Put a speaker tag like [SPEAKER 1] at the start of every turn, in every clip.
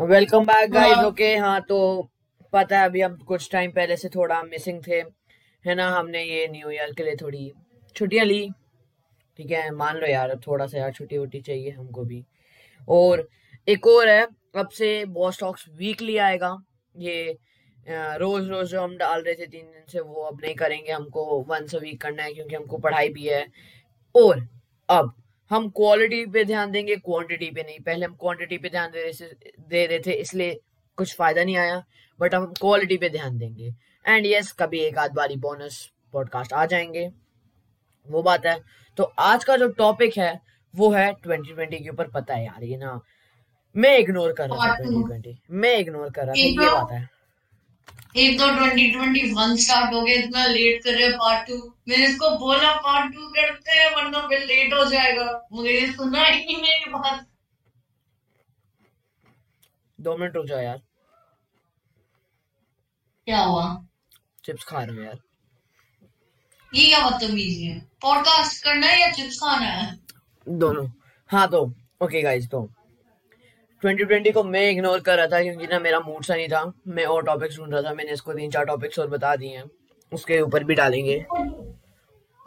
[SPEAKER 1] Welcome back guys okay हाँ। तो पता है अभी हम कुछ टाइम पहले से थोड़ा मिसिंग थे है ना? हमने ये न्यू ईयर के लिए थोड़ी छुट्टियाँ ली। ठीक है मान लो यार थोड़ा सा यार छुट्टी वुट्टी चाहिए हमको भी। और एक और है अब से बॉस टॉक्स वीकली आएगा। ये रोज रोज जो हम डाल रहे थे तीन दिन से वो अब नहीं करेंगे। हमको वंस अ वीक करना है क्योंकि हमको पढ़ाई भी है। और अब हम क्वालिटी पे ध्यान देंगे क्वांटिटी पे नहीं। पहले हम क्वांटिटी पे ध्यान दे रहे दे रहे थे इसलिए कुछ फ़ायदा नहीं आया बट हम क्वालिटी पे ध्यान देंगे। एंड यस yes, कभी एक आध बारी बोनस पॉडकास्ट आ जाएँगे। वो बात है। तो आज का जो टॉपिक है वो है 2020 के ऊपर पता है यार ये ना मैं इग्नोर कर रहा था
[SPEAKER 2] पार्ट टू
[SPEAKER 1] 2020 मैं इग्नोर कर रहा था
[SPEAKER 2] एक
[SPEAKER 1] ये बात है।
[SPEAKER 2] एक तो ट्वेंटी ट्वेंटी वन स्टार्ट हो गया इतना लेट कर रहे पार्ट टू मैंने इसको बोला पार्ट टू करते वरना फिर लेट हो जाएगा। मुझे ये सुना ही नहीं मेरी बात।
[SPEAKER 1] दो मिनट रुक जाओ यार।
[SPEAKER 2] क्या हुआ?
[SPEAKER 1] चिप्स खा रहा हूँ यार।
[SPEAKER 2] ये क्या बदतमीजी है? पॉडकास्ट करना है या चिप्स खाना है?
[SPEAKER 1] दोनों। हाँ तो ओके गाइस तो 2020 को मैं इग्नोर कर रहा था क्योंकि ना मेरा मूड सा नहीं था। मैं और टॉपिक्स ढूंढ रहा था। मैंने इसको तीन चार टॉपिक्स और बता दिए हैं। उसके ऊपर भी डालेंगे।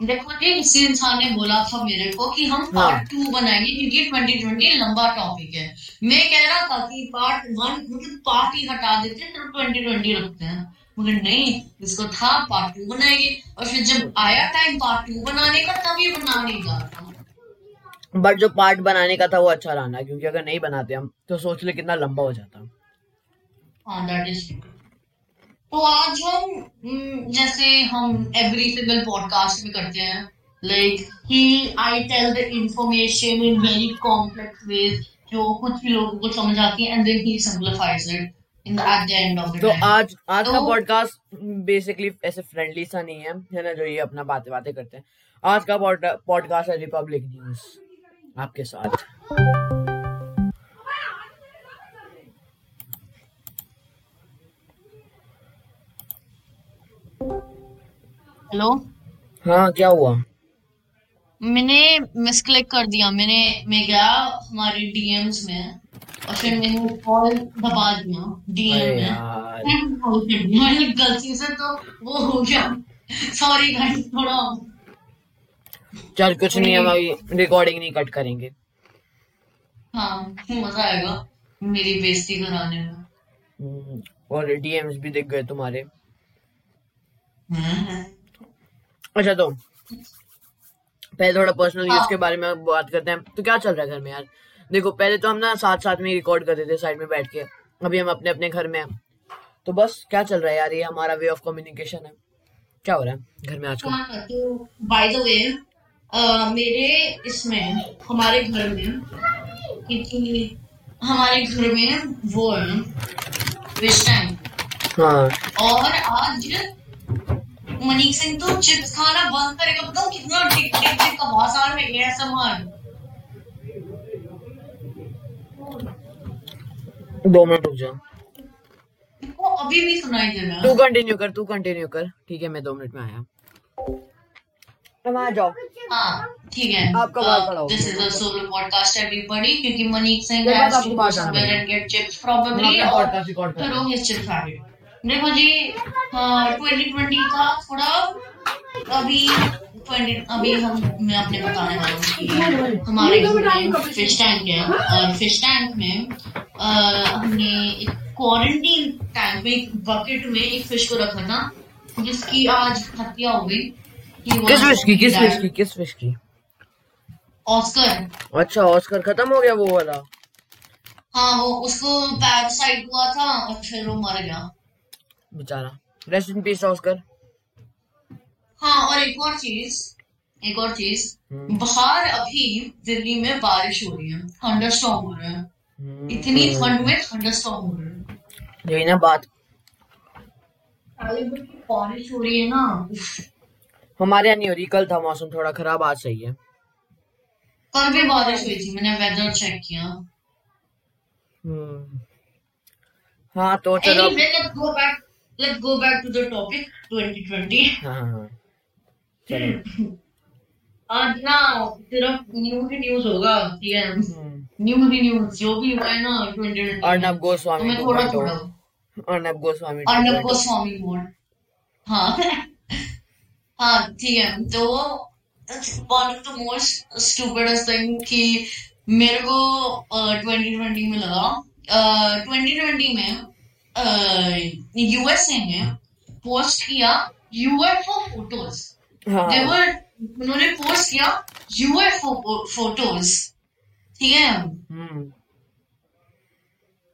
[SPEAKER 2] देखो जी किसी इंसान ने बोला था मेरे को कि हम
[SPEAKER 1] हाँ।
[SPEAKER 2] पार्ट टू बनाएँगे क्योंकि ट्वेंटी ट्वेंटी लंबा टॉपिक है। मैं कह रहा था कि पार्ट वन मतलब पार्ट ही हटा देते हैं तो ट्वेंटी ट्वेंटी रखते हैं। मगर नहीं इसको था पार्ट टू बनाएँगे। और फिर जब आया टाइम पार्ट टू बनाने का तभी बना नहीं जा रहा
[SPEAKER 1] बट जो पार्ट बनाने का था वो अच्छा रहा क्योंकि अगर नहीं बनाते हम तो सोच ले कितना लंबा हो जाता।
[SPEAKER 2] हाँ दैट इज़ तो आज हम हम्म, जैसे हम एवरी सिंगल पॉडकास्ट में करते हैं like he I tell the information in very complex ways जो कुछ भी लोगों को समझ आती है and then he simplifies it in at the end of the
[SPEAKER 1] तो आज आज का
[SPEAKER 2] तो
[SPEAKER 1] पॉडकास्ट बेसिकली ऐसे फ्रेंडली सा नहीं है है ना जो ये अपना बातें बातें करते हैं। आज का पॉडकास्ट है रिपब्लिक न्यूज़ आपके साथ।
[SPEAKER 2] हेलो।
[SPEAKER 1] हाँ क्या हुआ?
[SPEAKER 2] मैंने मिसक्लिक कर दिया। मैंने मैं गया हमारे डीएम्स में और फिर मैंने कॉल दबा दिया डीएम में। मैंने गलती से तो वो हो गया। सॉरी गाइस थोड़ा
[SPEAKER 1] चल कुछ नहीं हम अभी रिकॉर्डिंग नहीं कट करेंगे।
[SPEAKER 2] हाँ मज़ा आएगा मेरी बेइज्जती कराने में।
[SPEAKER 1] हम्म, और डीएम्स भी दिख गए तुम्हारे।
[SPEAKER 2] हम्म।
[SPEAKER 1] अच्छा तो पहले थोड़ा पर्सनल यूज़
[SPEAKER 2] हाँ।
[SPEAKER 1] के बारे में बात करते हैं। तो क्या चल रहा है घर में यार? देखो पहले तो हम ना साथ साथ में रिकॉर्ड करते थे साइड में बैठ के। अभी हम अपने अपने घर में हैं। तो बस क्या चल रहा है यार? ये हमारा वे ऑफ़ कम्युनिकेशन है। क्या हो रहा है घर में आजकल?
[SPEAKER 2] हाँ तो बाय द वे मेरे इसमें हमारे घर में हमारे घर में वो है
[SPEAKER 1] हाँ।
[SPEAKER 2] और आज मनीष सिंह तो चिप्स खाना बंद करेगा। बताओ कितना टिक टिक टिक आवाज़ आ रही है सामान
[SPEAKER 1] दो मिनट रुक जाओ
[SPEAKER 2] को अभी भी सुनाई दे रहा
[SPEAKER 1] तू कंटिन्यू कर तू कंटिन्यू कर। ठीक है मैं दो मिनट में आया। तुम आ जाओ।
[SPEAKER 2] हाँ ठीक है।
[SPEAKER 1] आपका बात
[SPEAKER 2] this is a solo podcast everybody क्योंकि Manish Singh has to get chips probably और
[SPEAKER 1] हैं।
[SPEAKER 2] हिज चिप्स देखो जी ट्वेंटी ट्वेंटी का थोड़ा अभी 20 अभी हम मैं आपने बताने वाला हूँ कि हमारे घर में फ़िश टैंक है। और फ़िश टैंक में अ, हमने एक क्वारंटीन टैंक में एक बकेट में एक फ़िश को रखा था जिसकी आज हत्या हो गई।
[SPEAKER 1] किस फ़िश की किस फ़िश की किस फ़िश की?
[SPEAKER 2] ऑस्कर
[SPEAKER 1] अच्छा ऑस्कर खत्म हो गया वो वाला।
[SPEAKER 2] हाँ वो उसको पैरासाइट हुआ था और फिर वो मर गया।
[SPEAKER 1] बेचारा। रेस्ट इन पीस ऑस्कर
[SPEAKER 2] हाँ और एक और चीज़ एक और चीज़।
[SPEAKER 1] हम्म।
[SPEAKER 2] बाहर अभी दिल्ली में बारिश हो रही है। थंडरस्टॉर्म हो रहा है। इतनी
[SPEAKER 1] हम्म
[SPEAKER 2] ठंड में थंडरस्टॉर्म हो रहा है।
[SPEAKER 1] यही ना बात।
[SPEAKER 2] बारिश हो रही है ना।
[SPEAKER 1] हमारे यहाँ नहीं हो रही। कल था मौसम थोड़ा खराब आज सही है।
[SPEAKER 2] कल भी बारिश हुई थी मैंने वेदर चेक किया।
[SPEAKER 1] हम्म। हाँ तो चलो।
[SPEAKER 2] Anyway let's go back to the topic 2020
[SPEAKER 1] हाँ चलो
[SPEAKER 2] आज ना सिर्फ़ न्यूज़ ही न्यूज़ होगा ठीक है?
[SPEAKER 1] हम्म।
[SPEAKER 2] न्यूज़ ही न्यूज़ जो भी हुआ है ना ट्वेंटी
[SPEAKER 1] अर्नब
[SPEAKER 2] तो
[SPEAKER 1] गोस्वामी
[SPEAKER 2] मैं थोड़ा
[SPEAKER 1] 2.0
[SPEAKER 2] थोड़ा।
[SPEAKER 1] अर्नब गोस्वामी
[SPEAKER 2] अर्नब
[SPEAKER 1] 2.0
[SPEAKER 2] गोस्वामी मोड हाँ। हाँ ठीक है। तो one of the most stupidest thing कि मेरे को ट्वेंटी ट्वेंटी में लगा। ट्वेंटी ट्वेंटी में यूएसए ने पोस्ट किया यूएफओ फ़ोटोज़
[SPEAKER 1] हाँ।
[SPEAKER 2] They उन्होंने पोस्ट किया यूएफओ फ़ोटोज़ ठीक है?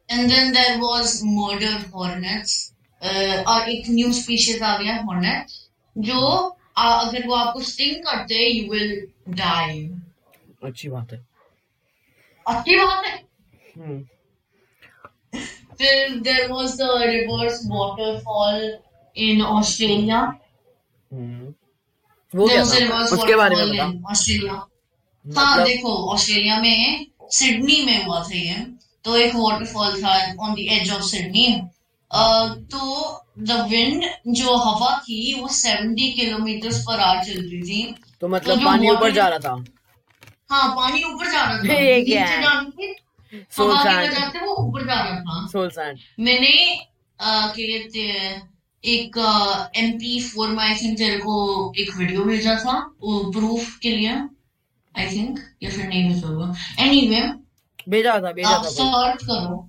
[SPEAKER 2] And then there was murder hornets और एक न्यू स्पीशीज आ गया हॉर्नेट जो आ, अगर वो आपको स्टिंग करते हैं यू विल डाई
[SPEAKER 1] अच्छी बात है।
[SPEAKER 2] अच्छी बात है।
[SPEAKER 1] हम्म।
[SPEAKER 2] फिर there was the reverse waterfall in Australia
[SPEAKER 1] hmm वो
[SPEAKER 2] There was a reverse
[SPEAKER 1] उसके बारे में बता
[SPEAKER 2] ऑस्ट्रेलिया हाँ
[SPEAKER 1] मतलब
[SPEAKER 2] देखो ऑस्ट्रेलिया में सिडनी में हुआ था ये। तो एक वाटरफॉल था on the edge of Sydney तो द विंड जो हवा थी वो 70 किलोमीटर पर आवर चल रही थी।
[SPEAKER 1] तो मतलब
[SPEAKER 2] जो
[SPEAKER 1] पानी ऊपर जा रहा था।
[SPEAKER 2] हाँ पानी ऊपर जा रहा था।
[SPEAKER 1] ये क्या है? सोल सैंड
[SPEAKER 2] वो ऊपर जा रहा था
[SPEAKER 1] सोल सैंड
[SPEAKER 2] मैंने क्या कहते हैं एक एम पी फोर में आई थिंक तेरे को एक वीडियो भेजा था प्रूफ के लिए आई थिंक या फिर नहीं भेजा होगा। एनीवे
[SPEAKER 1] भेजा था भेजा
[SPEAKER 2] आप
[SPEAKER 1] था
[SPEAKER 2] सर्च करो।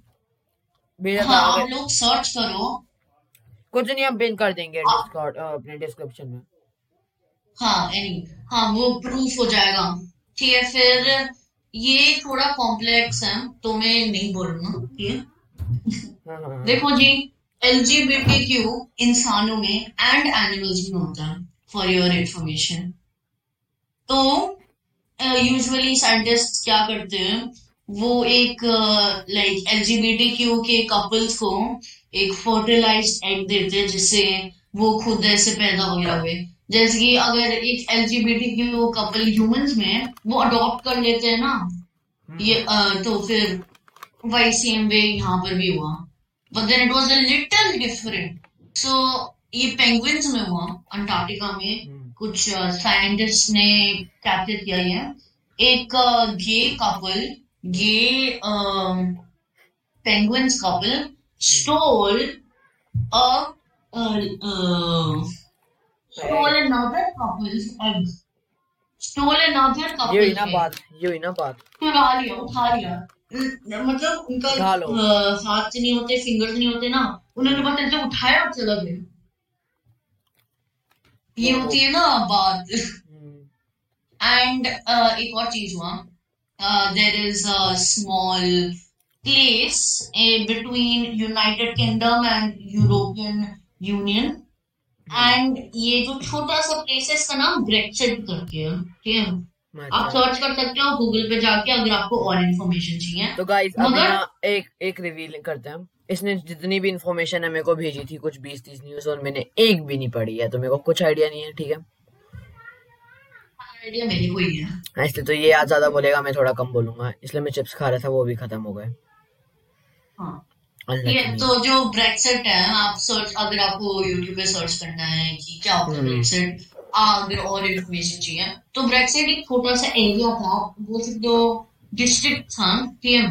[SPEAKER 1] भेजा था
[SPEAKER 2] हाँ आप लोग सर्च करो।
[SPEAKER 1] कुछ नहीं हम पिन कर देंगे। डिस्कॉर्ड अपने डिस्क्रिप्शन में।
[SPEAKER 2] हाँ एनी हाँ वो प्रूफ हो जाएगा। ठीक है फिर ये थोड़ा कॉम्प्लेक्स है तो मैं नहीं बोलूँगा ठीक देखो
[SPEAKER 1] जी L G
[SPEAKER 2] B T Q इंसानों में एंड एनिमल्स में होता है फॉर योर इंफॉर्मेशन तो यूजुअली साइंटिस्ट क्या करते हैं वो एक लाइक एलजीबीटीक्यू के कपल्स को एक फर्टिलाइज एग देते हैं जिससे वो खुद ऐसे पैदा हो हुए जैसे कि अगर एक एलजीबीटीक्यू कपल ह्यूमंस में वो अडॉप्ट कर लेते हैं ना ये अ, तो फिर वही सेम वे यहाँ पर भी हुआ। But then it was a little different so ये पेंगुइन्स में हुआ अंटार्कटिका में
[SPEAKER 1] हम्म,
[SPEAKER 2] कुछ साइंटिस्ट ने कैप्चर किया ये। एक gay couple gay penguins couple stole a stole another couple's eggs. Stole another
[SPEAKER 1] ये हुई ना बात ये हुई ना बात।
[SPEAKER 2] चुरा लिया उठा लिया। मतलब उनका हाथ से नहीं होते फिंगर्स नहीं होते ना उन्होंने बस ऐसे उठाया और चला गया। ये होती है ना बात।
[SPEAKER 1] हम्म,
[SPEAKER 2] एंड एक और चीज़ हुआ। There is a small place between United Kingdom and European Union and ये जो छोटा सा प्लेस है इसका नाम ब्रेक्सिट करके है ठीक है? आप
[SPEAKER 1] अच्छा।
[SPEAKER 2] सर्च कर सकते हो गूगल पे जाके अगर आपको और इन्फॉर्मेशन चाहिए।
[SPEAKER 1] तो गाइस
[SPEAKER 2] मगर-
[SPEAKER 1] एक एक रिवील करते हैं इसने जितनी भी इन्फॉर्मेशन है मेरे को भेजी थी कुछ बीस तीस न्यूज़ और मैंने एक भी नहीं पढ़ी है तो मेरे को कुछ आइडिया नहीं है ठीक है?
[SPEAKER 2] आइडिया मेरे को ही। है
[SPEAKER 1] इसलिए तो ये आज ज़्यादा बोलेगा मैं थोड़ा कम बोलूँगा। इसलिए मैं चिप्स खा रहा था वो भी खत्म हो गए।
[SPEAKER 2] हाँ। ये तो जो ब्रेक्सिट है आप सर्च अगर आपको यूट्यूब पे सर्च करना है कि क्या होता है। ब्रेक्सिट अगर और इन्फॉर्मेशन चाहिए तो ब्रेक्सिट एक छोटा सा एरिया था वो सिर्फ़ जो डिस्ट्रिक्ट था ठीक है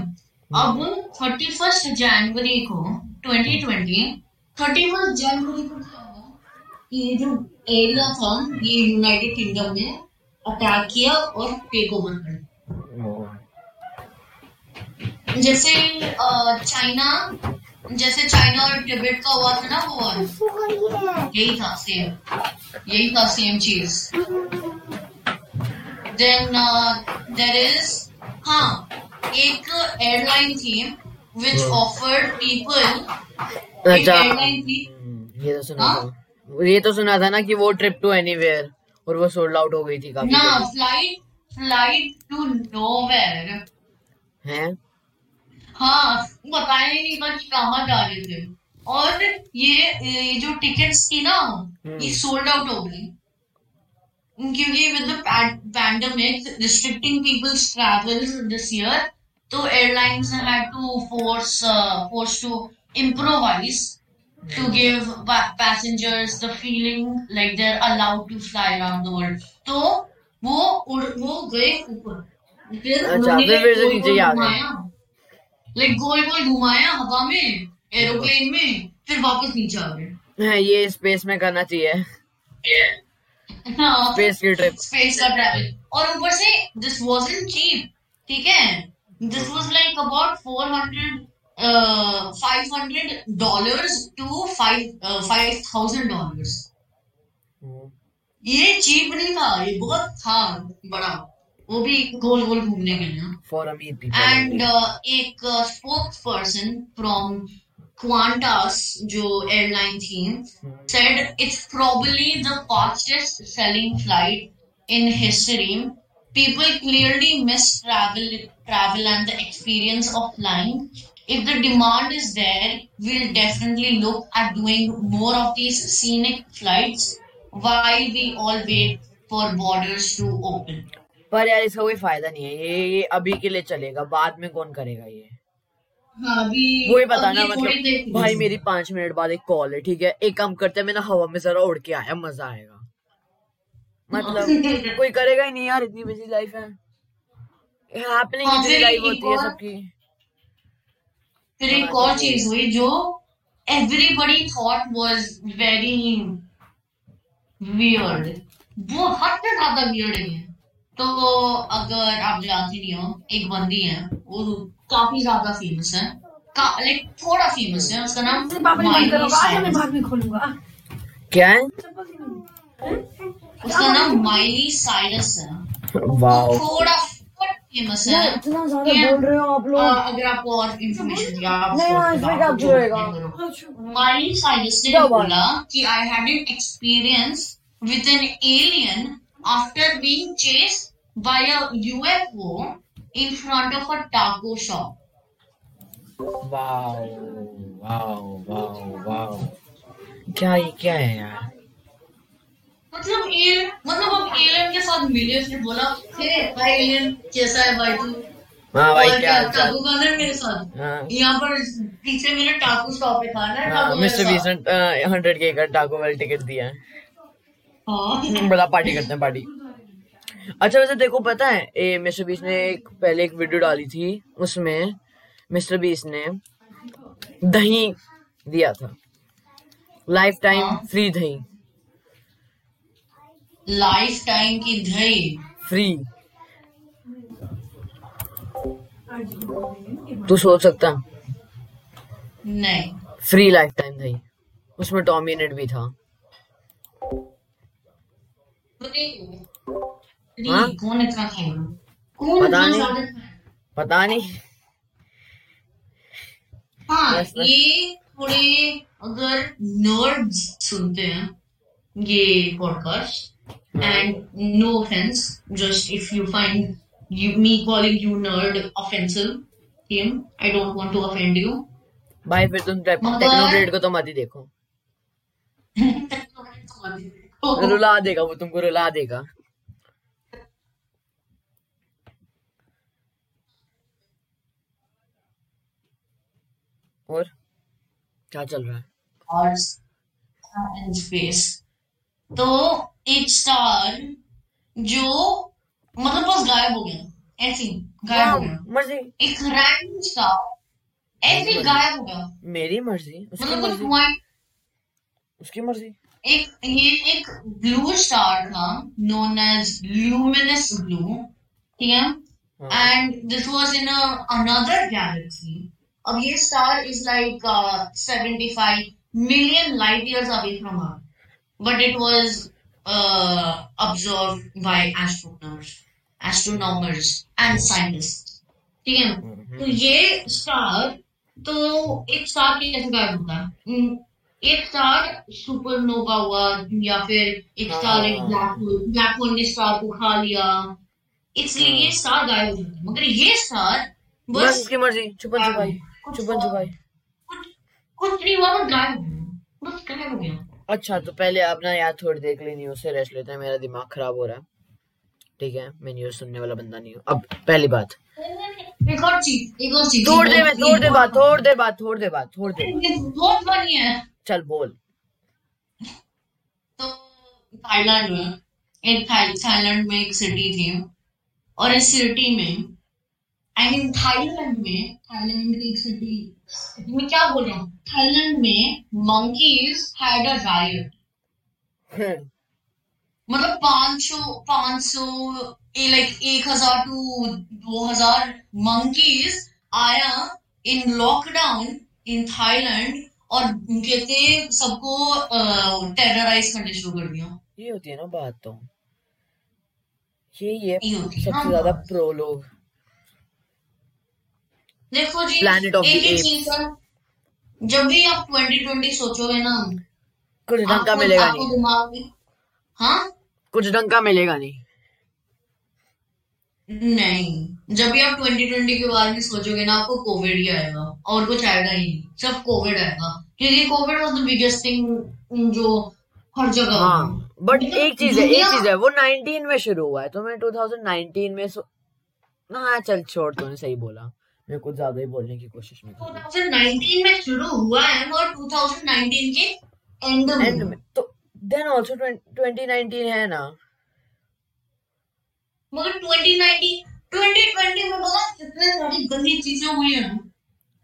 [SPEAKER 2] अब थर्टी फ़र्स्ट जनवरी को 2020 थर्टी फ़र्स्ट जनवरी को क्या हुआ? ये जो एरिया था ये यूनाइटेड किंगडम ने अटैक किया और टेक ओवर कर
[SPEAKER 1] ओ,
[SPEAKER 2] जैसे चाइना जैसे चाइना और टिबेट का हुआ था ना वो war, यही था सेम यही था सेम चीज़ देन देर इज़ हाँ एक एयरलाइन थी विच। ऑफर्ड पीपल एयरलाइन थी।
[SPEAKER 1] हम्म, ये तो सुना
[SPEAKER 2] हाँ?
[SPEAKER 1] था। ये तो सुना था ना कि वो ट्रिप टू एनीवेयर और वो सोल्ड आउट हो गई थी काफ़ी
[SPEAKER 2] ना फ़्लाइट फ़्लाइट टू नोवेयर
[SPEAKER 1] हैं?
[SPEAKER 2] हाँ बताया ही नहीं कि कहाँ जा रहे थे। और ये ये जो टिकट्स थी ना ये सोल्ड आउट हो गई। क्योंकि with the pandemic restricting people's travel this year तो airlines had to force force to improvise to give pa- passengers the feeling like they're allowed to fly around the world तो वो उड़ वो गए ऊपर। फिर
[SPEAKER 1] अच्छा,
[SPEAKER 2] उन्होंने। घुमाया लाइक गोल गोल घुमाया हवा में एरोप्लेन में फिर वापस नीचे आ गए।
[SPEAKER 1] हाँ, ये स्पेस में करना चाहिए।
[SPEAKER 2] हाँ
[SPEAKER 1] स्पेस की ट्रिप
[SPEAKER 2] स्पेस का ट्रैवल और ऊपर से दिस वाजंट चीप ठीक है? This was like about 400 five hundred dollars to five five thousand dollars ये चीप नहीं था ये बहुत था बड़ा। वो भी गोल गोल घूमने गए
[SPEAKER 1] फॉर
[SPEAKER 2] एंड एक स्पोक्स पर्सन फ्रॉम क्वांटास जो एयरलाइन थी said it's probably the fastest selling flight in history people clearly miss travel travel and the experience of flying if the demand is there we'll definitely look at doing more of these scenic flight why we all wait for borders to open
[SPEAKER 1] पर यार इसका कोई फ़ायदा नहीं है ये ये अभी के लिए चलेगा बाद में कौन करेगा ये?
[SPEAKER 2] हाँ अभी
[SPEAKER 1] वही बताना मतलब भाई मेरी पाँच मिनट बाद एक कॉल है ठीक है? एक काम करते हैं मैं ना हवा में जरा उड़ के आया मज़ा आएगा। मतलब कोई करेगा ही नहीं यार इतनी बिज़ी लाइफ है। हैपनिंग
[SPEAKER 2] हाँ,
[SPEAKER 1] इतनी लाइफ होती है सबकी।
[SPEAKER 2] फिर एक और चीज़ हुई जो everybody thought was very weird वो हद से ज़्यादा वियर्ड है। तो अगर आप जानती नहीं हो एक बंदी है वो काफ़ी ज़्यादा फ़ेमस है। लाइक थोड़ा फ़ेमस है उसका नाम माइली साइरस
[SPEAKER 3] बाद में खोलूँगा।
[SPEAKER 1] क्या है?
[SPEAKER 2] उसका नाम माइली साइरस है।
[SPEAKER 1] वाओ।
[SPEAKER 2] थोड़ा फ़ेमस है।
[SPEAKER 3] इतना ज़्यादा बोल रहे हो आप लोग?
[SPEAKER 2] अगर आपको और इन्फॉर्मेशन आप
[SPEAKER 3] नहीं, इसमें।
[SPEAKER 2] करो। माइली साइरस ने बोला कि I had an experience with an alien after being chased by a UFO in front of a taco shop
[SPEAKER 1] wow wow wow wow क्या ये क्या है यार?
[SPEAKER 2] मतलब एल मतलब अब एलियन के साथ मिले उसने बोला हे हाय एलियन कैसा है भाई तू?
[SPEAKER 1] हाँ भाई क्या चाल?
[SPEAKER 2] खाना है मेरे साथ?
[SPEAKER 1] हाँ।
[SPEAKER 2] यहाँ पर पीछे मेरे टाको शॉप पे खाना है
[SPEAKER 1] हाँ मिस्टर। बीसन हंड्रेड के का टाको वेल टिकट दिया है।
[SPEAKER 2] हाँ।
[SPEAKER 1] बड़ा पार्टी करते हैं पार्टी अच्छा वैसे देखो पता है ए मिस्टर बीस ने एक पहले एक वीडियो डाली थी उसमें मिस्टर बीस ने दही दिया था। लाइफ टाइम
[SPEAKER 2] हाँ।
[SPEAKER 1] फ्री दही।
[SPEAKER 2] लाइफ टाइम की दही।
[SPEAKER 1] फ्री। तू सोच सकता।
[SPEAKER 2] नहीं।
[SPEAKER 1] फ्री लाइफ टाइम दही। उसमें डोमिनेट भी था।
[SPEAKER 2] नहीं,
[SPEAKER 1] हाँ?
[SPEAKER 2] कौन इतना खाएगा कौन
[SPEAKER 1] पता नहीं। पता नहीं।
[SPEAKER 2] हाँ। ये थोड़े अगर नर्ड्स सुनते हैं ये podcast and no offence just if you find you me calling you nerd offensive him i don't want to offend you.
[SPEAKER 1] भाई फिर तुम टेक्नोब्लेड को तो मत ही देखो। रुला देगा वो तुमको रुला देगा। और क्या चल रहा है?
[SPEAKER 2] एंड स्पेस तो एक स्टार जो मतलब बस गायब हो गया। ऐसे गायब हो गया।
[SPEAKER 1] मर्ज़ी।
[SPEAKER 2] एक रैंडम स्टार ऐसे गायब हो गया।
[SPEAKER 1] मेरी मर्ज़ी उसकी
[SPEAKER 2] मतलब कुछ
[SPEAKER 1] मर्ज़ी। उसकी मर्ज़ी।
[SPEAKER 2] एक ये एक ब्लू स्टार था नोन एज ल्यूमिनस ब्लू ठीक है। And this was in a, another galaxy. अब ये star is like uh, 75 million light years away from her, but it was uh, observed by astronomers, astronomers and scientists. ठीक है
[SPEAKER 1] हम्म,
[SPEAKER 2] तो ये star तो एक स्टार के कैसे गायब होता है? हम्म, एक स्टार सुपरनोवा हुआ या फिर एक स्टार एक। ब्लैक होल ब्लैक होल ने स्टार को खा लिया। इसलिए
[SPEAKER 1] हाँ।
[SPEAKER 2] ये स्टार गायब हो जाता है। मगर ये स्टार
[SPEAKER 1] बस
[SPEAKER 2] बस
[SPEAKER 1] उसकी मर्ज़ी छुपन छुपाई। छुपन छुपाई
[SPEAKER 2] कुछ कुछ नहीं हुआ बस गायब बस गायब हो गया।
[SPEAKER 1] अच्छा तो पहले अपना यार थोड़ी देख ली न्यूज़ से रेस्ट लेते हैं। मेरा दिमाग खराब हो रहा है। ठीक है मैं न्यूज़ सुनने वाला बंदा नहीं हूँ। अब पहली बात।
[SPEAKER 2] एक और चीज़ एक और चीज़।
[SPEAKER 1] थोड़ दे मैं थोड़ दे बात थोड़ दे बात थोड़ दे बात थोड़ दे
[SPEAKER 2] ये बहुत फनी है
[SPEAKER 1] चल बोल।
[SPEAKER 2] तो थाईलैंड में एक थाईलैंड में एक सिटी थी। और इस सिटी में आई मीन थाईलैंड में थाईलैंड की एक सिटी मैं क्या बोल? रहा हूँ थाईलैंड में monkeys had a riot. मतलब पाँच सौ पाँच सौ लाइक एक हज़ार टू दो हज़ार मंकीज आया इन लॉकडाउन इन थाईलैंड और कहते सबको टेरराइज करने शुरू कर दिया।
[SPEAKER 1] ये होती है ना बात तो। ये ये
[SPEAKER 2] होती है।
[SPEAKER 1] सबसे ज़्यादा प्रो लोग।
[SPEAKER 2] देखो जी
[SPEAKER 1] Planet of
[SPEAKER 2] एक
[SPEAKER 1] the
[SPEAKER 2] चीज़ जब भी आप 2020 सोचोगे ना
[SPEAKER 1] कुछ ढंग का मिलेगा
[SPEAKER 2] आपको
[SPEAKER 1] नहीं।
[SPEAKER 2] दिमाग में हाँ?
[SPEAKER 1] कुछ ढंग का मिलेगा नहीं।
[SPEAKER 2] नहीं। जब भी आप 2020 के बारे में सोचोगे ना आपको कोविड ही आएगा और कुछ आएगा ही नहीं। सिर्फ़ कोविड आएगा। क्योंकि Covid was the biggest thing जो हर जगह
[SPEAKER 1] हाँ बट
[SPEAKER 2] मतलब
[SPEAKER 1] एक चीज़ है एक चीज़ है वो 19 में शुरू हुआ है तो मैं 2019 में सो... हाँ चल छोड़ तूने सही बोला। मैं कुछ ज़्यादा ही बोलने की कोशिश में
[SPEAKER 2] 2019 में शुरू हुआ है और 2019 के एंड में।
[SPEAKER 1] एंड में। तो देन आल्सो 2019 है ना।
[SPEAKER 2] मगर 2019 2020 में पता कितने सारी गंदी चीज़ें हुई हैं।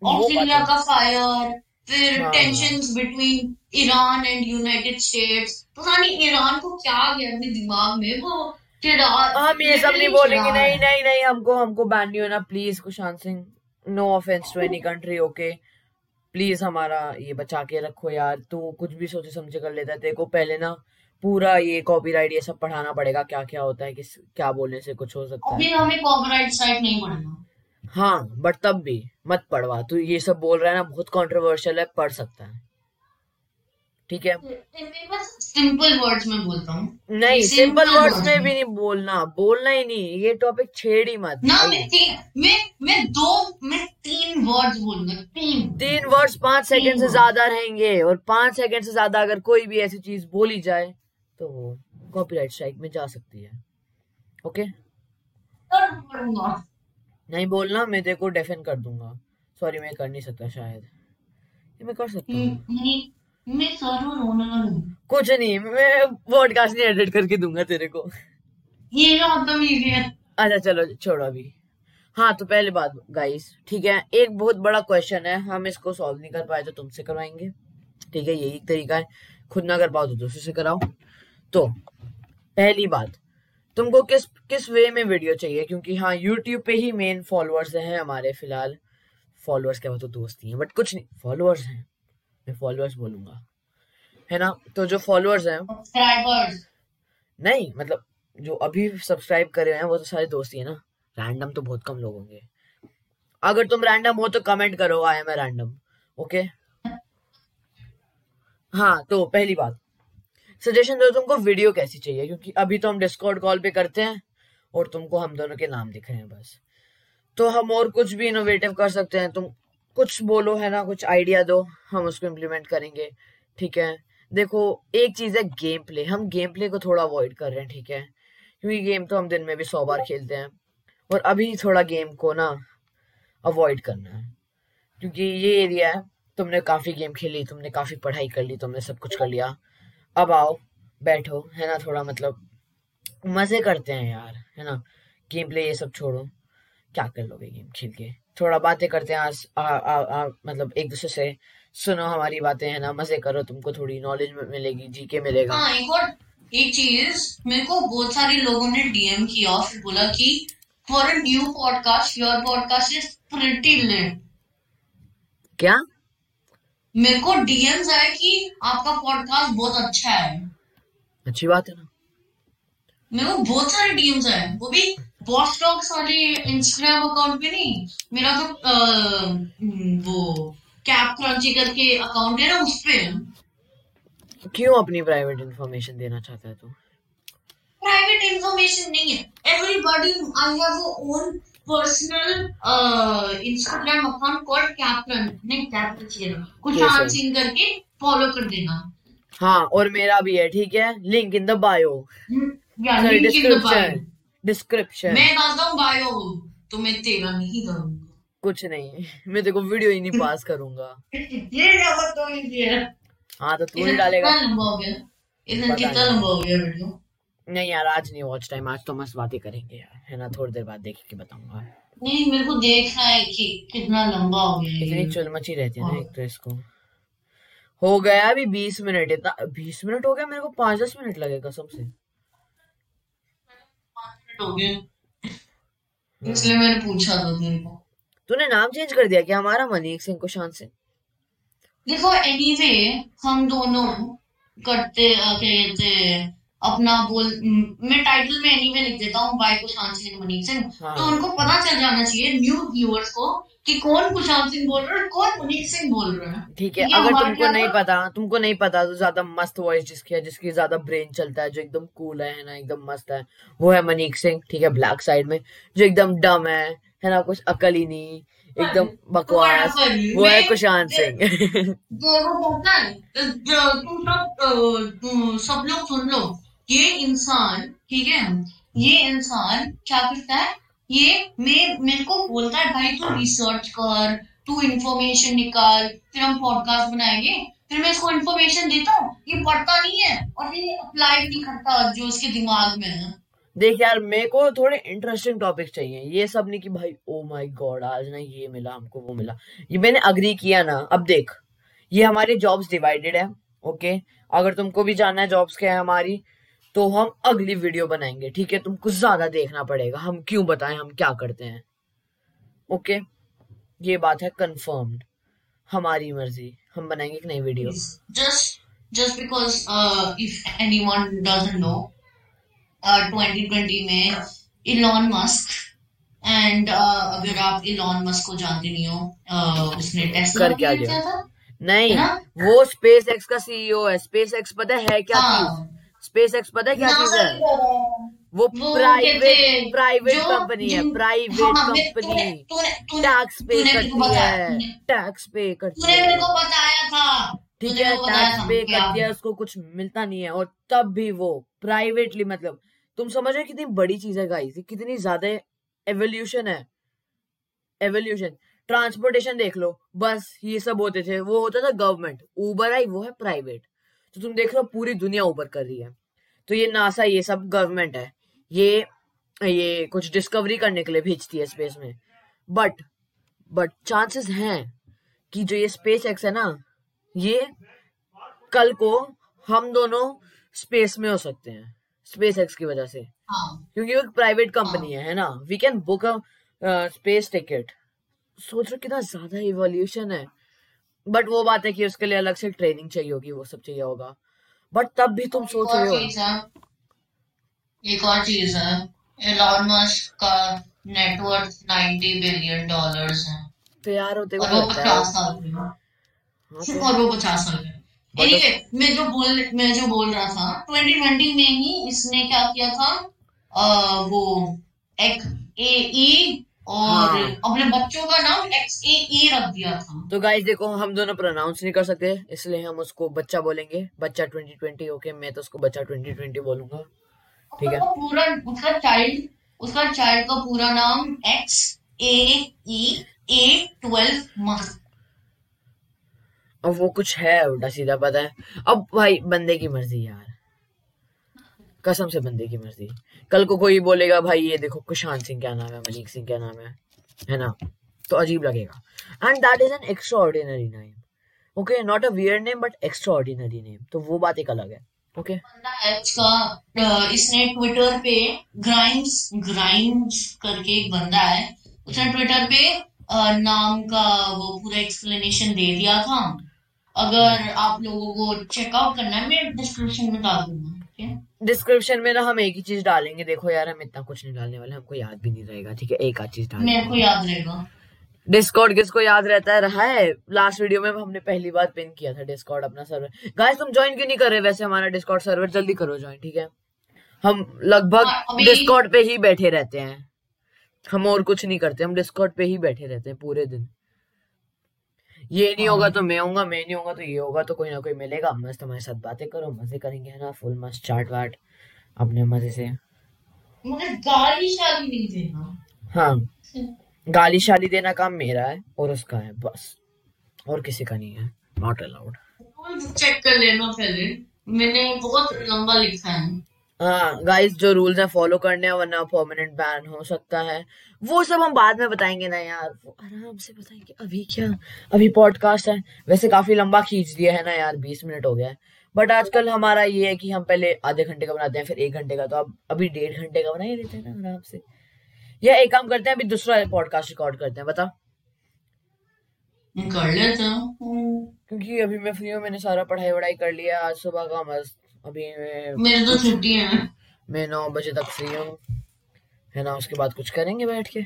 [SPEAKER 2] ऑस्ट्रेलिया का फायर फिर tensions between Iran and United States पता नहीं ईरान को क्या गया अपने दिमाग में वो
[SPEAKER 1] हम ये सब नहीं बोलेंगे नहीं नहीं नहीं हमको हमको बैन नहीं होना please Kushant Singh. No offence to any country okay please हमारा ये बचा के रखो यार। तू कुछ भी सोचे समझे कर लेता है। तेरे को पहले ना पूरा ये कॉपीराइट ये सब पढ़ाना पड़ेगा क्या क्या होता है किस क्या बोलने से कुछ हो सकता है।
[SPEAKER 2] हमें कॉपीराइट साइट नहीं पढ़ना।
[SPEAKER 1] हाँ बट तब भी मत पढ़वा। तू ये सब बोल रहा है ना बहुत कंट्रोवर्शियल है पढ़ सकता है। ठीक है।
[SPEAKER 2] सिंपल वर्ड्स में बोलता हूँ।
[SPEAKER 1] नहीं सिंपल वर्ड्स में। भी नहीं बोलना बोलना ही नहीं ये टॉपिक छेड़ ही मत।
[SPEAKER 2] ना मैं तीन मैं मैं दो मैं तीन वर्ड्स बोलूँगा तीन।
[SPEAKER 1] तीन वर्ड्स पाँच सेकंड से ज़्यादा रहेंगे और पाँच सेकंड से ज़्यादा अगर कोई भी ऐसी चीज़ बोली जाए तो वो कॉपीराइट स्ट्राइक में जा सकती है। ओके नहीं बोलना मैं को डेफिन कर दूँगा। सॉरी मैं कर नहीं सकता शायद। मैं कर सकता हूँ।
[SPEAKER 2] मैं रोने
[SPEAKER 1] कुछ नहीं मैं पॉडकास्ट नहीं एडिट करके दूँगा तेरे को।
[SPEAKER 2] ये जो मतलब है।
[SPEAKER 1] अच्छा चलो छोड़ो अभी। हाँ तो पहले बात गाइस ठीक है? एक बहुत बड़ा क्वेश्चन है हम इसको सॉल्व नहीं कर पाए तो तुमसे करवाएँगे। ठीक है यही एक तरीका है। खुद ना कर पाओ तो दूसरे से कराओ। तो पहली बात तुमको किस किस वे में वीडियो चाहिए? क्योंकि हाँ यूट्यूब पे ही मेन फॉलोअर्स हैं हमारे फ़िलहाल। फॉलोअर्स क्या तो दोस्ती हैं बट कुछ नहीं फॉलोअर्स हैं। मैं फॉलोअर्स बोलूँगा। है ना? तो जो फॉलोअर्स हैं
[SPEAKER 2] सब्सक्राइबर्स
[SPEAKER 1] नहीं मतलब जो अभी सब्सक्राइब करे हैं वो तो सारे दोस्त ही है ना। रैंडम तो बहुत कम लोग होंगे। अगर तुम रैंडम हो तो कमेंट करो आई एम रैंडम ओके हाँ तो पहली बात। सजेशन दो तुमको वीडियो कैसी चाहिए? क्योंकि अभी तो हम डिस्कॉर्ड कॉल पे करते हैं और तुमको हम दोनों के नाम दिख रहे हैं बस। तो हम और कुछ भी इनोवेटिव कर सकते हैं। तुम कुछ बोलो, है ना? कुछ आइडिया दो, हम उसको इम्प्लीमेंट करेंगे, ठीक है? देखो, एक चीज़ है गेम प्ले हम गेम प्ले को थोड़ा अवॉइड कर रहे हैं, ठीक है? क्योंकि गेम तो हम दिन में भी सौ बार खेलते हैं, और अभी थोड़ा गेम को ना अवॉइड करना है, क्योंकि ये एरिया है, तुमने काफ़ी गेम खेली, तुमने काफ़ी पढ़ाई कर ली, तुमने सब कुछ कर लिया। अब आओ, बैठो, है ना? थोड़ा मतलब मज़े करते हैं यार, है ना? गेम प्ले ये सब छोड़ो। क्या कर लोगे गेम खेल के? थोड़ा बातें करते हैं आस, आ, आ, आ, मतलब एक दूसरे से सुनो हमारी बातें है ना मज़े करो तुमको थोड़ी नॉलेज मिलेगी जीके मिलेगा।
[SPEAKER 2] हाँ एक और एक चीज़ मेरे को बहुत सारे लोगों ने डीएम किया और फिर बोला कि for a new podcast your podcast is pretty late
[SPEAKER 1] क्या?
[SPEAKER 2] मेरे को डीएम्स आए कि आपका पॉडकास्ट बहुत अच्छा है.
[SPEAKER 1] अच्छी बात है ना।
[SPEAKER 2] मेरे को बहुत सारे डीएम्स आए वो भी बॉस टॉक्स वाले इंस्टाग्राम अकाउंट पे नहीं मेरा तो अ, वो कैप क्रंची करके अकाउंट है ना उस पे।
[SPEAKER 1] क्यों अपनी प्राइवेट इंफॉर्मेशन देना चाहता है तू?
[SPEAKER 2] प्राइवेट इंफॉर्मेशन नहीं है। Everybody I have own personal Instagram account called captain नहीं कैप्टन. आन सीन करके फॉलो कर देना।
[SPEAKER 1] हाँ और मेरा भी है ठीक है? लिंक इन द बायो
[SPEAKER 2] या link in the bio
[SPEAKER 1] description
[SPEAKER 2] मैं डालता हूँ बायो तो मैं तेरा नहीं डालूँगा
[SPEAKER 1] कुछ नहीं मैं तेरे को वीडियो ही नहीं पास करूँगा।
[SPEAKER 2] ये क्या बदतमीजी है
[SPEAKER 1] हाँ तो तू ही डालेगा।
[SPEAKER 2] कितना लंबा हो गया? कितना
[SPEAKER 1] नहीं।
[SPEAKER 2] लंबा हो गया वीडियो?
[SPEAKER 1] नहीं यार आज नहीं वॉच टाइम आज तो मस्त बातें करेंगे यार है ना? थोड़ी देर बाद देख के बताऊँगा।
[SPEAKER 2] नहीं मेरे को देखना है कि कितना लंबा हो गया
[SPEAKER 1] इतनी
[SPEAKER 2] ये।
[SPEAKER 1] चुल मची रहती है ना
[SPEAKER 2] हाँ।
[SPEAKER 1] एक तो इसको हो गया अभी बीस मिनट इतना बीस मिनट हो गया मेरे को पाँच दस मिनट लगेगा कसम से
[SPEAKER 2] मिनट हो। इसलिए मैंने पूछा था तेरे को।
[SPEAKER 1] तूने नाम चेंज कर दिया क्या? हमारा मनीक सिंह कुशांत सिंह
[SPEAKER 2] देखो एनीवे anyway, हम दोनों करते क्या कहते अपना बोल मैं टाइटल में एनीवे लिख देता हूँ बाय कुशांत सिंह मनीष सिंह।
[SPEAKER 1] हाँ।
[SPEAKER 2] तो उनको पता चल जाना चाहिए न्यू व्यूअर्स को कि कौन कुशांत सिंह बोल रहा है कौन मनीष सिंह बोल रहा है।
[SPEAKER 1] ठीक है अगर तुमको नहीं पता तुमको नहीं पता तो ज़्यादा मस्त वॉइस जिसकी है जिसकी ज़्यादा ब्रेन चलता है जो एकदम कूल है ना एकदम मस्त है वो है मनीक सिंह ठीक है ब्लैक साइड में जो एकदम डम है है ना कुछ अकल ही नहीं एकदम बकवास वो है कुशांत सिंह।
[SPEAKER 2] वो पता है अ, तुम सब लोग सुन लो ये इंसान, ठीक है? ये इंसान क्या करता है? ये मैं मेरे को बोलता है, भाई तू रिसर्च कर, तू इंफॉर्मेशन निकाल, फिर हम पॉडकास्ट बनाएँगे, फिर मैं इसको इंफॉर्मेशन देता हूँ। ये पढ़ता नहीं है और ये अप्लाई नहीं करता जो उसके दिमाग में है।
[SPEAKER 1] देख यार, मेरे को थोड़े इंटरेस्टिंग टॉपिक चाहिए। ये सब नहीं कि भाई ओ माय गॉड आज ना ये मिला, हमको वो मिला। ये मैंने अग्री किया ना, अब देख। ये हमारे जॉब्स डिवाइडेड है ओके अगर तुमको भी जानना है जॉब्स क्या है हमारी तो हम अगली वीडियो बनाएँगे ठीक है? तुमको ज़्यादा देखना पड़ेगा। हम क्यों बताएँ हम क्या करते हैं? ओके ये बात है कंफर्म्ड हमारी मर्ज़ी। हम बनाएँगे एक नई video
[SPEAKER 2] because uh, if anyone doesn't know uh, 2020 में इलॉन मस्क एंड अगर आप इलॉन मस्क को जानते नहीं हो uh, उसने टेस्ला
[SPEAKER 1] कर क्या
[SPEAKER 2] किया था
[SPEAKER 1] नहीं
[SPEAKER 2] ना?
[SPEAKER 1] वो स्पेस एक्स का सीईओ है। स्पेस एक्स पता है क्या
[SPEAKER 2] हाँ।
[SPEAKER 1] स्पेस एक्स पता है क्या चीज़ है? वो प्राइवेट प्राइवेट कंपनी है? प्राइवेट कंपनी टैक्स पे करती है। टैक्स पे करती
[SPEAKER 2] मेरे
[SPEAKER 1] है।
[SPEAKER 2] को बताया था।
[SPEAKER 1] ठीक है टैक्स पे करती है उसको कुछ मिलता नहीं है। और तब भी वो प्राइवेटली मतलब तुम समझ रहे हो कितनी बड़ी चीज़ है गाइस कितनी ज़्यादा एवोल्यूशन है। एवोल्यूशन ट्रांसपोर्टेशन देख लो। बस ये सब होते थे। वो होता था गवर्नमेंट ऊबर आई वो है प्राइवेट तो तुम देख लो पूरी दुनिया ऊबर कर रही है। तो ये नासा ये सब गवर्नमेंट है। ये ये कुछ डिस्कवरी करने के लिए भेजती है स्पेस में। बट बट चांसेस हैं कि जो ये स्पेस एक्स है ना ये कल को हम दोनों स्पेस में हो सकते हैं स्पेस एक्स की वजह से।
[SPEAKER 2] हाँ।
[SPEAKER 1] क्योंकि वो एक प्राइवेट कंपनी है। है ना? We can book a space ticket सोच रहे हो कितना ज़्यादा इवोल्यूशन है। बट वो बात है कि उसके लिए अलग से ट्रेनिंग चाहिए होगी वो सब चाहिए होगा। बट तब भी तुम सोच रहे
[SPEAKER 2] और
[SPEAKER 1] हो।
[SPEAKER 2] एक और चीज़ है एलॉन मस्क का नेटवर्थ 90 बिलियन डॉलर्स है।
[SPEAKER 1] तो यार होते
[SPEAKER 2] और वो
[SPEAKER 1] लगता है।
[SPEAKER 2] पचास साल के हैं।
[SPEAKER 1] हाँ तो-
[SPEAKER 2] और वो पचास साल के।
[SPEAKER 1] But-
[SPEAKER 2] Anyway, मैं जो बोल मैं जो बोल रहा था 2020 में ही इसने क्या किया था? अ, वो एक ए ई और
[SPEAKER 1] हाँ।
[SPEAKER 2] अपने बच्चों का नाम एक्स ए ई रख दिया था।
[SPEAKER 1] तो गाइस देखो हम दोनों प्रोनाउंस नहीं कर सकते इसलिए हम उसको बच्चा बोलेंगे। बच्चा 2020 ओके मैं तो उसको बच्चा 2020 बोलूँगा। ठीक है।
[SPEAKER 2] पूरा उसका चाइल्ड उसका चाइल्ड का पूरा नाम एक्स ए ई ए ट्वेल्व
[SPEAKER 1] अब वो कुछ है उल्टा सीधा पता है। अब भाई बंदे की मर्ज़ी यार। कसम से बंदे की मर्ज़ी। कल को कोई बोलेगा, भाई, ये देखो, कुशांत सिंह क्या नाम है, मनीक सिंह क्या नाम है। है ना? तो अजीब लगेगा। And that is an extraordinary name okay not a weird name but extraordinary name तो वो बात एक अलग है। ओके
[SPEAKER 2] इसने ट्विटर पे ग्राइम्स ग्राइम्स करके एक बंदा है। उसने ट्विटर पे नाम का वो पूरा एक्सप्लेनेशन दे दिया था। अगर आप लोगों को चेकआउट करना है, मैं डिस्क्रिप्शन में डाल दूँगा। ठीक है
[SPEAKER 1] डिस्क्रिप्शन में ना हम एक ही चीज़ डालेंगे। देखो यार हम इतना कुछ नहीं डालने वाले हमको याद भी नहीं रहेगा ठीक है? एक आध चीज़
[SPEAKER 2] मेरे को याद रहेगा।
[SPEAKER 1] डिस्कॉर्ड किसको याद रहता है? रहा है। लास्ट वीडियो में हमने पहली बार पिन किया था डिस्कॉर्ड अपना सर्वर गाइस तुम ज्वाइन क्यों नहीं कर रहे? वैसे हमारा डिस्कॉर्ड सर्वर जल्दी करो ज्वाइन ठीक है? हम लगभग
[SPEAKER 2] हाँ,
[SPEAKER 1] डिस्कॉर्ड पे ही बैठे रहते हैं। हम और कुछ नहीं करते हम डिस्कॉर्ड पे ही बैठे रहते हैं पूरे दिन। ये नहीं होगा तो मैं आऊँगा मैं नहीं होगा तो ये होगा तो कोई ना कोई मिलेगा। मस्त हमारे साथ बातें करो मज़े करेंगे है ना? फुल मस्त चाट वाट अपने मज़े से।
[SPEAKER 2] मगर गाली शाली नहीं देना।
[SPEAKER 1] हाँ गाली शाली देना काम मेरा है और उसका है बस। और किसी का नहीं है। नॉट अलाउड
[SPEAKER 2] चेक कर लेना पहले। मैंने बहुत लंबा लिखा है।
[SPEAKER 1] हाँ गाइस जो रूल्स हैं फॉलो करने हैं वरना परमानेंट बैन हो सकता है। वो सब हम बाद में बताएँगे ना यार। वो आराम से बताएँगे। अभी क्या? अभी पॉडकास्ट है। वैसे काफ़ी लंबा खींच दिया है ना यार बीस मिनट हो गया है। बट आजकल हमारा ये है कि हम पहले आधे घंटे का बनाते हैं फिर एक घंटे का। तो अब अभी डेढ़ घंटे का बना ही देते हैं ना आराम से। या एक काम करते हैं अभी दूसरा पॉडकास्ट रिकॉर्ड करते हैं बता।
[SPEAKER 2] कर लेते हैं।
[SPEAKER 1] क्योंकि अभी मैं फ्री हूँ मैंने सारा पढ़ाई वढ़ाई कर लिया आज सुबह का मस्त अभी मैं
[SPEAKER 2] मेरे तो छुट्टी है।
[SPEAKER 1] मैं नौ बजे तक फ्री हूँ। है ना उसके बाद कुछ करेंगे बैठ के।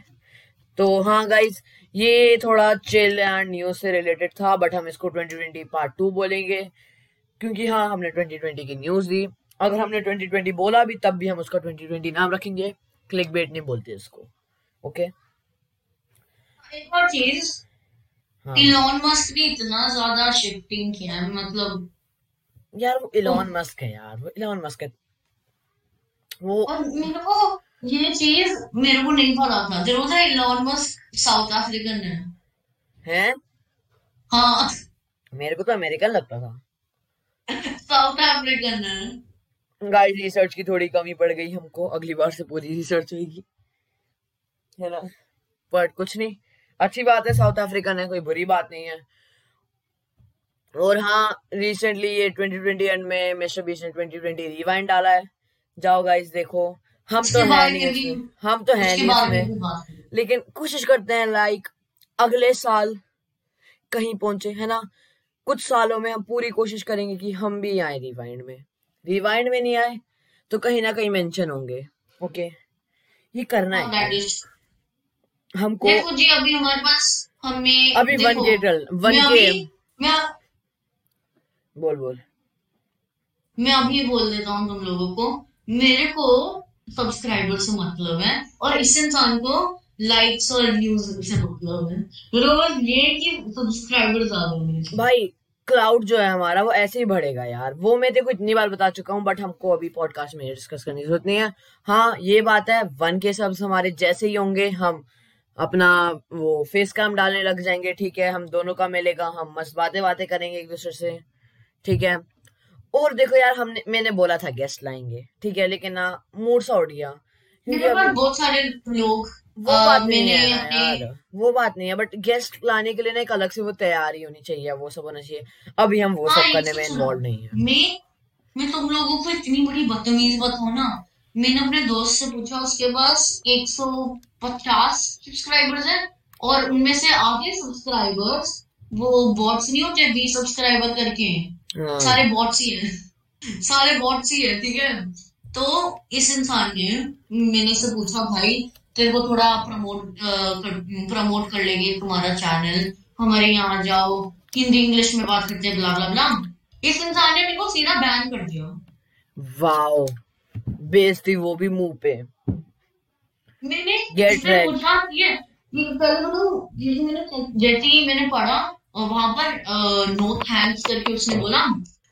[SPEAKER 1] तो हाँ गाइज़ ये थोड़ा चिल एंड न्यूज़ से रिलेटेड था बट हम इसको 2020 पार्ट टू बोलेंगे। क्योंकि हाँ हमने 2020 की न्यूज़ दी। अगर हमने 2020 बोला भी तब भी हम उसका 2020 नाम रखेंगे। क्लिक बेट नहीं बोलते इसको। ओके
[SPEAKER 2] एक और चीज़
[SPEAKER 1] हाँ।
[SPEAKER 2] इलॉन मस्क ने इतना ज़्यादा शिफ्टिंग किया है मतलब
[SPEAKER 1] यार वो इलॉन मस्क है यार वो इलॉन मस्क है। वो
[SPEAKER 2] और मेरे को ये चीज़ मेरे को नहीं पता था ज़रूर था इलॉन मस्क साउथ अफ्रीकन है?
[SPEAKER 1] है?
[SPEAKER 2] हाँ।
[SPEAKER 1] मेरे को तो अमेरिकन लगता था।
[SPEAKER 2] साउथ अफ्रीकन है।
[SPEAKER 1] गाइस रिसर्च की थोड़ी कमी पड़ गई हमको अगली बार से पूरी रिसर्च होगी है ना? बट कुछ नहीं। अच्छी बात है साउथ अफ्रीकन है कोई बुरी बात नहीं है। और हाँ रिसेंटली ये 2020 एंड में मिस्टर बीस ने 2020 रिवाइंड डाला है। जाओ गाइस देखो। हम तो है नहीं इसमें। हम तो है नहीं इसमें। लेकिन कोशिश करते हैं लाइक अगले साल कहीं पहुँचे है ना? कुछ सालों में हम पूरी कोशिश करेंगे कि हम भी आए रिवाइंड में। रिवाइंड में नहीं आए तो कहीं ना कहीं मेंशन होंगे। ओके ये करना है.
[SPEAKER 2] इज़
[SPEAKER 1] हमको
[SPEAKER 2] देखो जी अभी हमारे पास हमें
[SPEAKER 1] अभी वन के वन के बोल बोल।
[SPEAKER 2] मैं अभी बोल देता हूँ तुम लोगों को मेरे को सब्सक्राइबर से मतलब है और इस इंसान को लाइक्स और व्यूज़ से मतलब है। मेरे को बस ये कि सब्सक्राइबर ज़्यादा होने चाहिए
[SPEAKER 1] भाई क्लाउड जो है हमारा वो ऐसे ही बढ़ेगा यार। वो मैं तेरे को इतनी बार बता चुका हूँ बट हमको अभी पॉडकास्ट में डिस्कस करने की ज़रूरत नहीं है। हाँ ये बात है वन के सब्स हमारे जैसे ही होंगे हम अपना वो फेस कैम डालने लग जाएँगे ठीक है? हम दोनों का मिलेगा हम मस्त बातें बातें करेंगे एक दूसरे से। ठीक है? और देखो यार हमने मैंने बोला था गेस्ट लाएँगे ठीक है? लेकिन ना मूड सा उठ गया। क्योंकि
[SPEAKER 2] मेरे पास बहुत सारे लोग
[SPEAKER 1] वो
[SPEAKER 2] अ,
[SPEAKER 1] बात नहीं है यार। वो बात नहीं है बट गेस्ट लाने के लिए ना एक अलग से वो तैयारी होनी चाहिए वो सब होना चाहिए। अभी हम वो
[SPEAKER 2] हाँ
[SPEAKER 1] सब करने में इन्वॉल्व नहीं है।
[SPEAKER 2] मैं मैं तुम लोगों को इतनी बड़ी बदतमीज बताऊँ ना मैंने अपने दोस्त से पूछा उसके पास 150 सब्सक्राइबर्स हैं और उनमें से आधे सब्सक्राइबर्स वो बॉट्स नहीं होते बीस सब्सक्राइबर करके हैं
[SPEAKER 1] हाँ।
[SPEAKER 2] सारे बॉट्स ही हैं। सारे बॉट्स ही है ठीक है? तो इस इंसान ने मैंने से पूछा भाई तेरे को थोड़ा प्रमोट प्रमोट कर लेंगे तुम्हारा चैनल हमारे यहाँ जाओ हिंदी इंग्लिश में बात करते हैं ब्ला ब्ला ब्ला इस इंसान ने मेरे को सीधा बैन कर दिया।
[SPEAKER 1] वाओ बेइज्जती वो भी मुँह पे।
[SPEAKER 2] मैंने
[SPEAKER 1] Get
[SPEAKER 2] इसने पूछा ये मैंने जैसे ही मैंने पढ़ा वहाँ पर नो थैंक्स करके उसने बोला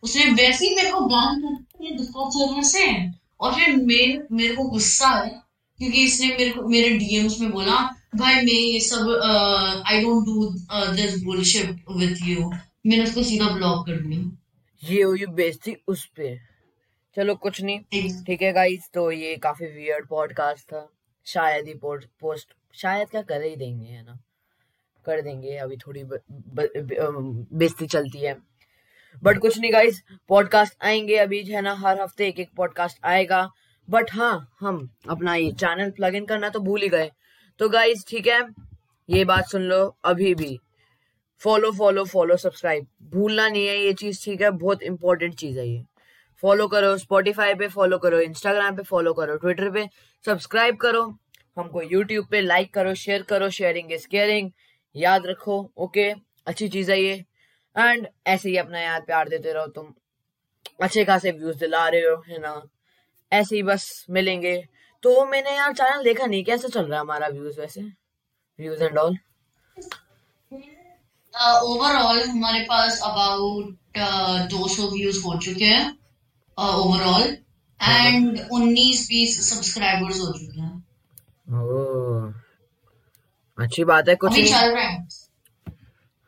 [SPEAKER 2] उसने वैसे ही मेरे को बैन कर दिया डिस्कॉर्ड सर्वर से। और फिर मेरे मेरे को गुस्सा है क्योंकि इसने मेरे को मेरे डीएम्स में बोला भाई मैं ये सब I don't do this bullshit with you मैंने उसको सीधा ब्लॉक कर दिया।
[SPEAKER 1] ये हुई बेइज्जती उस पे। चलो कुछ नहीं। ठीक है गाइस तो ये काफ़ी वियर्ड पॉडकास्ट था। शायद ही पोस्ट शायद क्या कर ही देंगे है ना? कर देंगे अभी थोड़ी ब- ब- ब- अम, बेइज्जती चलती है। बट कुछ नहीं गाइस पॉडकास्ट आएँगे अभी है ना हर हफ़्ते एक एक पॉडकास्ट आएगा। बट हाँ हम अपना ये चैनल प्लग इन करना तो भूल ही गए। तो गाइस ठीक है ये बात सुन लो अभी भी। फॉलो फॉलो फॉलो सब्सक्राइब भूलना नहीं है ये चीज़ ठीक है बहुत इंपॉर्टेंट चीज़ है ये। फॉलो करो स्पॉटिफाई पे फॉलो करो इंस्टाग्राम पे फॉलो करो ट्विटर पे सब्सक्राइब करो। हमको यूट्यूब पे लाइक करो शेयर करो शेयरिंग इज़ केयरिंग याद रखो ओके अच्छी चीज़ है ये। एंड ऐसे ही अपना याद प्यार देते रहो तुम। अच्छे खासे व्यूज़ दिला रहे हो है ना? ऐसे ही बस मिलेंगे। तो मैंने यार चैनल देखा नहीं कैसे चल रहा है हमारा व्यूज़ वैसे? व्यूज़ एंड ऑल
[SPEAKER 2] ओवरऑल हमारे पास अबाउट दो सौ व्यूज़ हो चुके हैं ओवरऑल एंड उन्नीस बीस सब्सक्राइबर्स हो चुके हैं।
[SPEAKER 1] अच्छी बात है कुछ
[SPEAKER 2] अभी चल रहा है।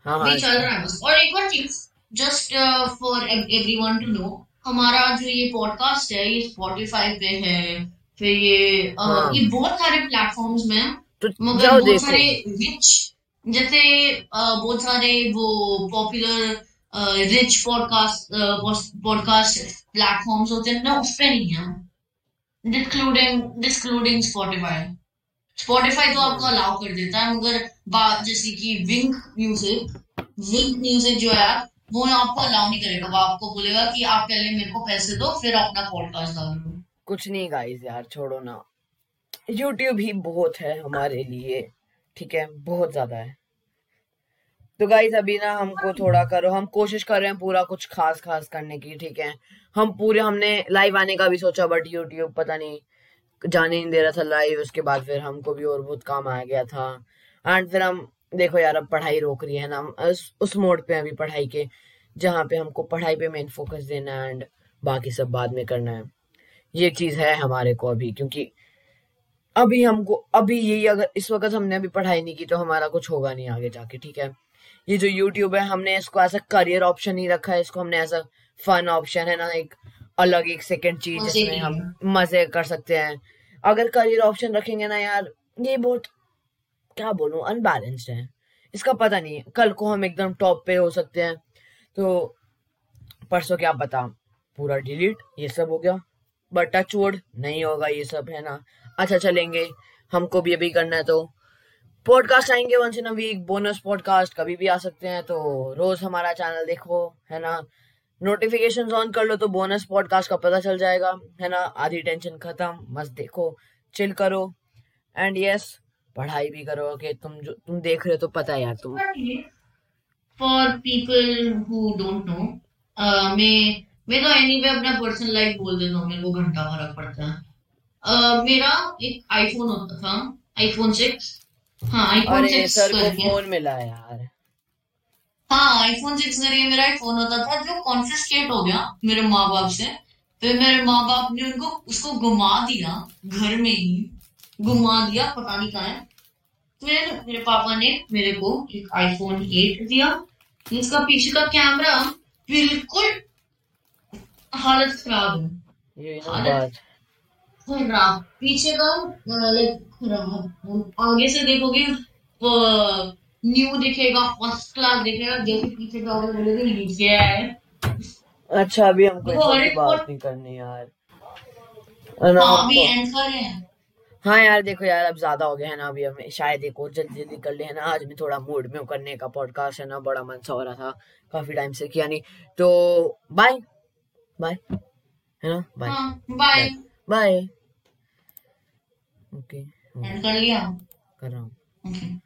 [SPEAKER 1] हाँ हाँ
[SPEAKER 2] अभी चल रहा है। और एक और चीज़ just for everyone to know हमारा जो ये पॉडकास्ट है ये स्पॉटिफाई पे है फिर ये
[SPEAKER 1] हाँ।
[SPEAKER 2] ये बहुत सारे प्लेटफॉर्म्स में है
[SPEAKER 1] तो
[SPEAKER 2] मगर बहुत सारे रिच जैसे बहुत सारे वो popular rich podcast podcast platforms होते हैं ना उस पे नहीं है। डिस्क्लूडिंग डिस्क्लूडिंग स्पॉटिफाई स्पॉटिफाई तो आपको अलाउ कर देता है, मगर बात जैसे कि विंक म्यूज़िक विंक म्यूज़िक जो है, वो आपको अलाउ नहीं करेगा। वो आपको बोलेगा कि आप पहले मेरे को पैसे दो, फिर अपना पॉडकास्ट डालो
[SPEAKER 1] कुछ नहीं गाइस यार, छोड़ो ना। यूट्यूब ही बहुत है हमारे लिए, ठीक है? बहुत ज़्यादा है। तो गाइस अभी ना हमको थोड़ा करो, हम कोशिश कर रहे हैं पूरा कुछ खास खास करने की, ठीक है? हम पूरे, हमने लाइव आने का भी सोचा बट यूट्यूब पता नहीं जाने नहीं दे रहा था लाइव उसके बाद फिर हमको भी और बहुत काम आ गया था। एंड फिर हम देखो यार अब पढ़ाई रोक रही है ना उस, उस मोड पे अभी पढ़ाई के जहाँ पे हमको पढ़ाई पे मेन फोकस देना है एंड बाकी सब बाद में करना है। ये चीज़ है हमारे को अभी क्योंकि अभी हमको अभी यही अगर इस वक्त हमने अभी पढ़ाई नहीं की तो हमारा कुछ होगा नहीं आगे जाके ठीक है? ये जो यूट्यूब है हमने इसको ऐसा करियर ऑप्शन नहीं रखा है इसको हमने ऐसा फन ऑप्शन है ना एक अलग एक सेकंड चीज़ जिसमें हम मज़े कर सकते हैं। अगर करियर ऑप्शन रखेंगे ना यार ये बहुत क्या बोलूँ अनबैलेंस्ड है। इसका पता नहीं कल को हम एकदम टॉप पे हो सकते हैं। तो परसों क्या पता पूरा डिलीट ये सब हो गया। बट टच वुड नहीं होगा ये सब है ना? अच्छा चलेंगे। हमको भी अभी करना है तो। पॉडकास्ट आएँगे once in a week bonus podcast कभी भी आ सकते हैं तो रोज हमारा चैनल देखो है ना? नोटिफिकेशन ऑन कर लो तो बोनस पॉडकास्ट का पता चल जाएगा है ना? आधी टेंशन खत्म मस्त देखो चिल करो। एंड यस yes, पढ़ाई भी करो कि तुम जो तुम देख रहे हो तो पता है यार तुम।
[SPEAKER 2] For people who don't know मैं मैं तो एनीवे अपना पर्सनल लाइफ बोल देता हूँ मेरे को घंटा फ़र्क पड़ता है। अ, मेरा एक आईफोन होता था आईफोन सिक्स हाँ आईफोन
[SPEAKER 1] अरे
[SPEAKER 2] सिक्स
[SPEAKER 1] सर को फ़ोन मिला यार।
[SPEAKER 2] हाँ आईफोन सिक्स करके मेरा एक फ़ोन होता था जो कॉन्फिस्केट हो गया मेरे माँ बाप से। फिर मेरे माँ बाप ने उनको उसको घुमा दिया घर में ही घुमा दिया पता नहीं कहाँ है। फिर मेरे पापा ने मेरे को एक आईफोन 8 दिया। जिसका पीछे का कैमरा बिल्कुल हालत खराब है। हालत खराब। पीछे का लाइक खराब। आगे से देखोगे वो न्यू दिखेगा फ़र्स्ट क्लास दिखेगा जैसे पीछे का होगा बोलोगे नीचे है।
[SPEAKER 1] अच्छा अभी हमको
[SPEAKER 2] एक
[SPEAKER 1] बात नहीं करनी यार। हाँ
[SPEAKER 2] अभी
[SPEAKER 1] हमको
[SPEAKER 2] एंड कर रहे हैं।
[SPEAKER 1] हाँ यार देखो यार अब ज़्यादा हो गया है ना अभी हमें शायद एक और जल्दी जल्दी कर ले है ना? आज मैं थोड़ा मूड में करने का पॉडकास्ट है ना बड़ा मन सा हो रहा था काफ़ी टाइम से किया नहीं। तो बाय बाय है ना? बाय
[SPEAKER 2] बाय
[SPEAKER 1] बाय ओके
[SPEAKER 2] कर लिया।
[SPEAKER 1] कर रहा हूँ।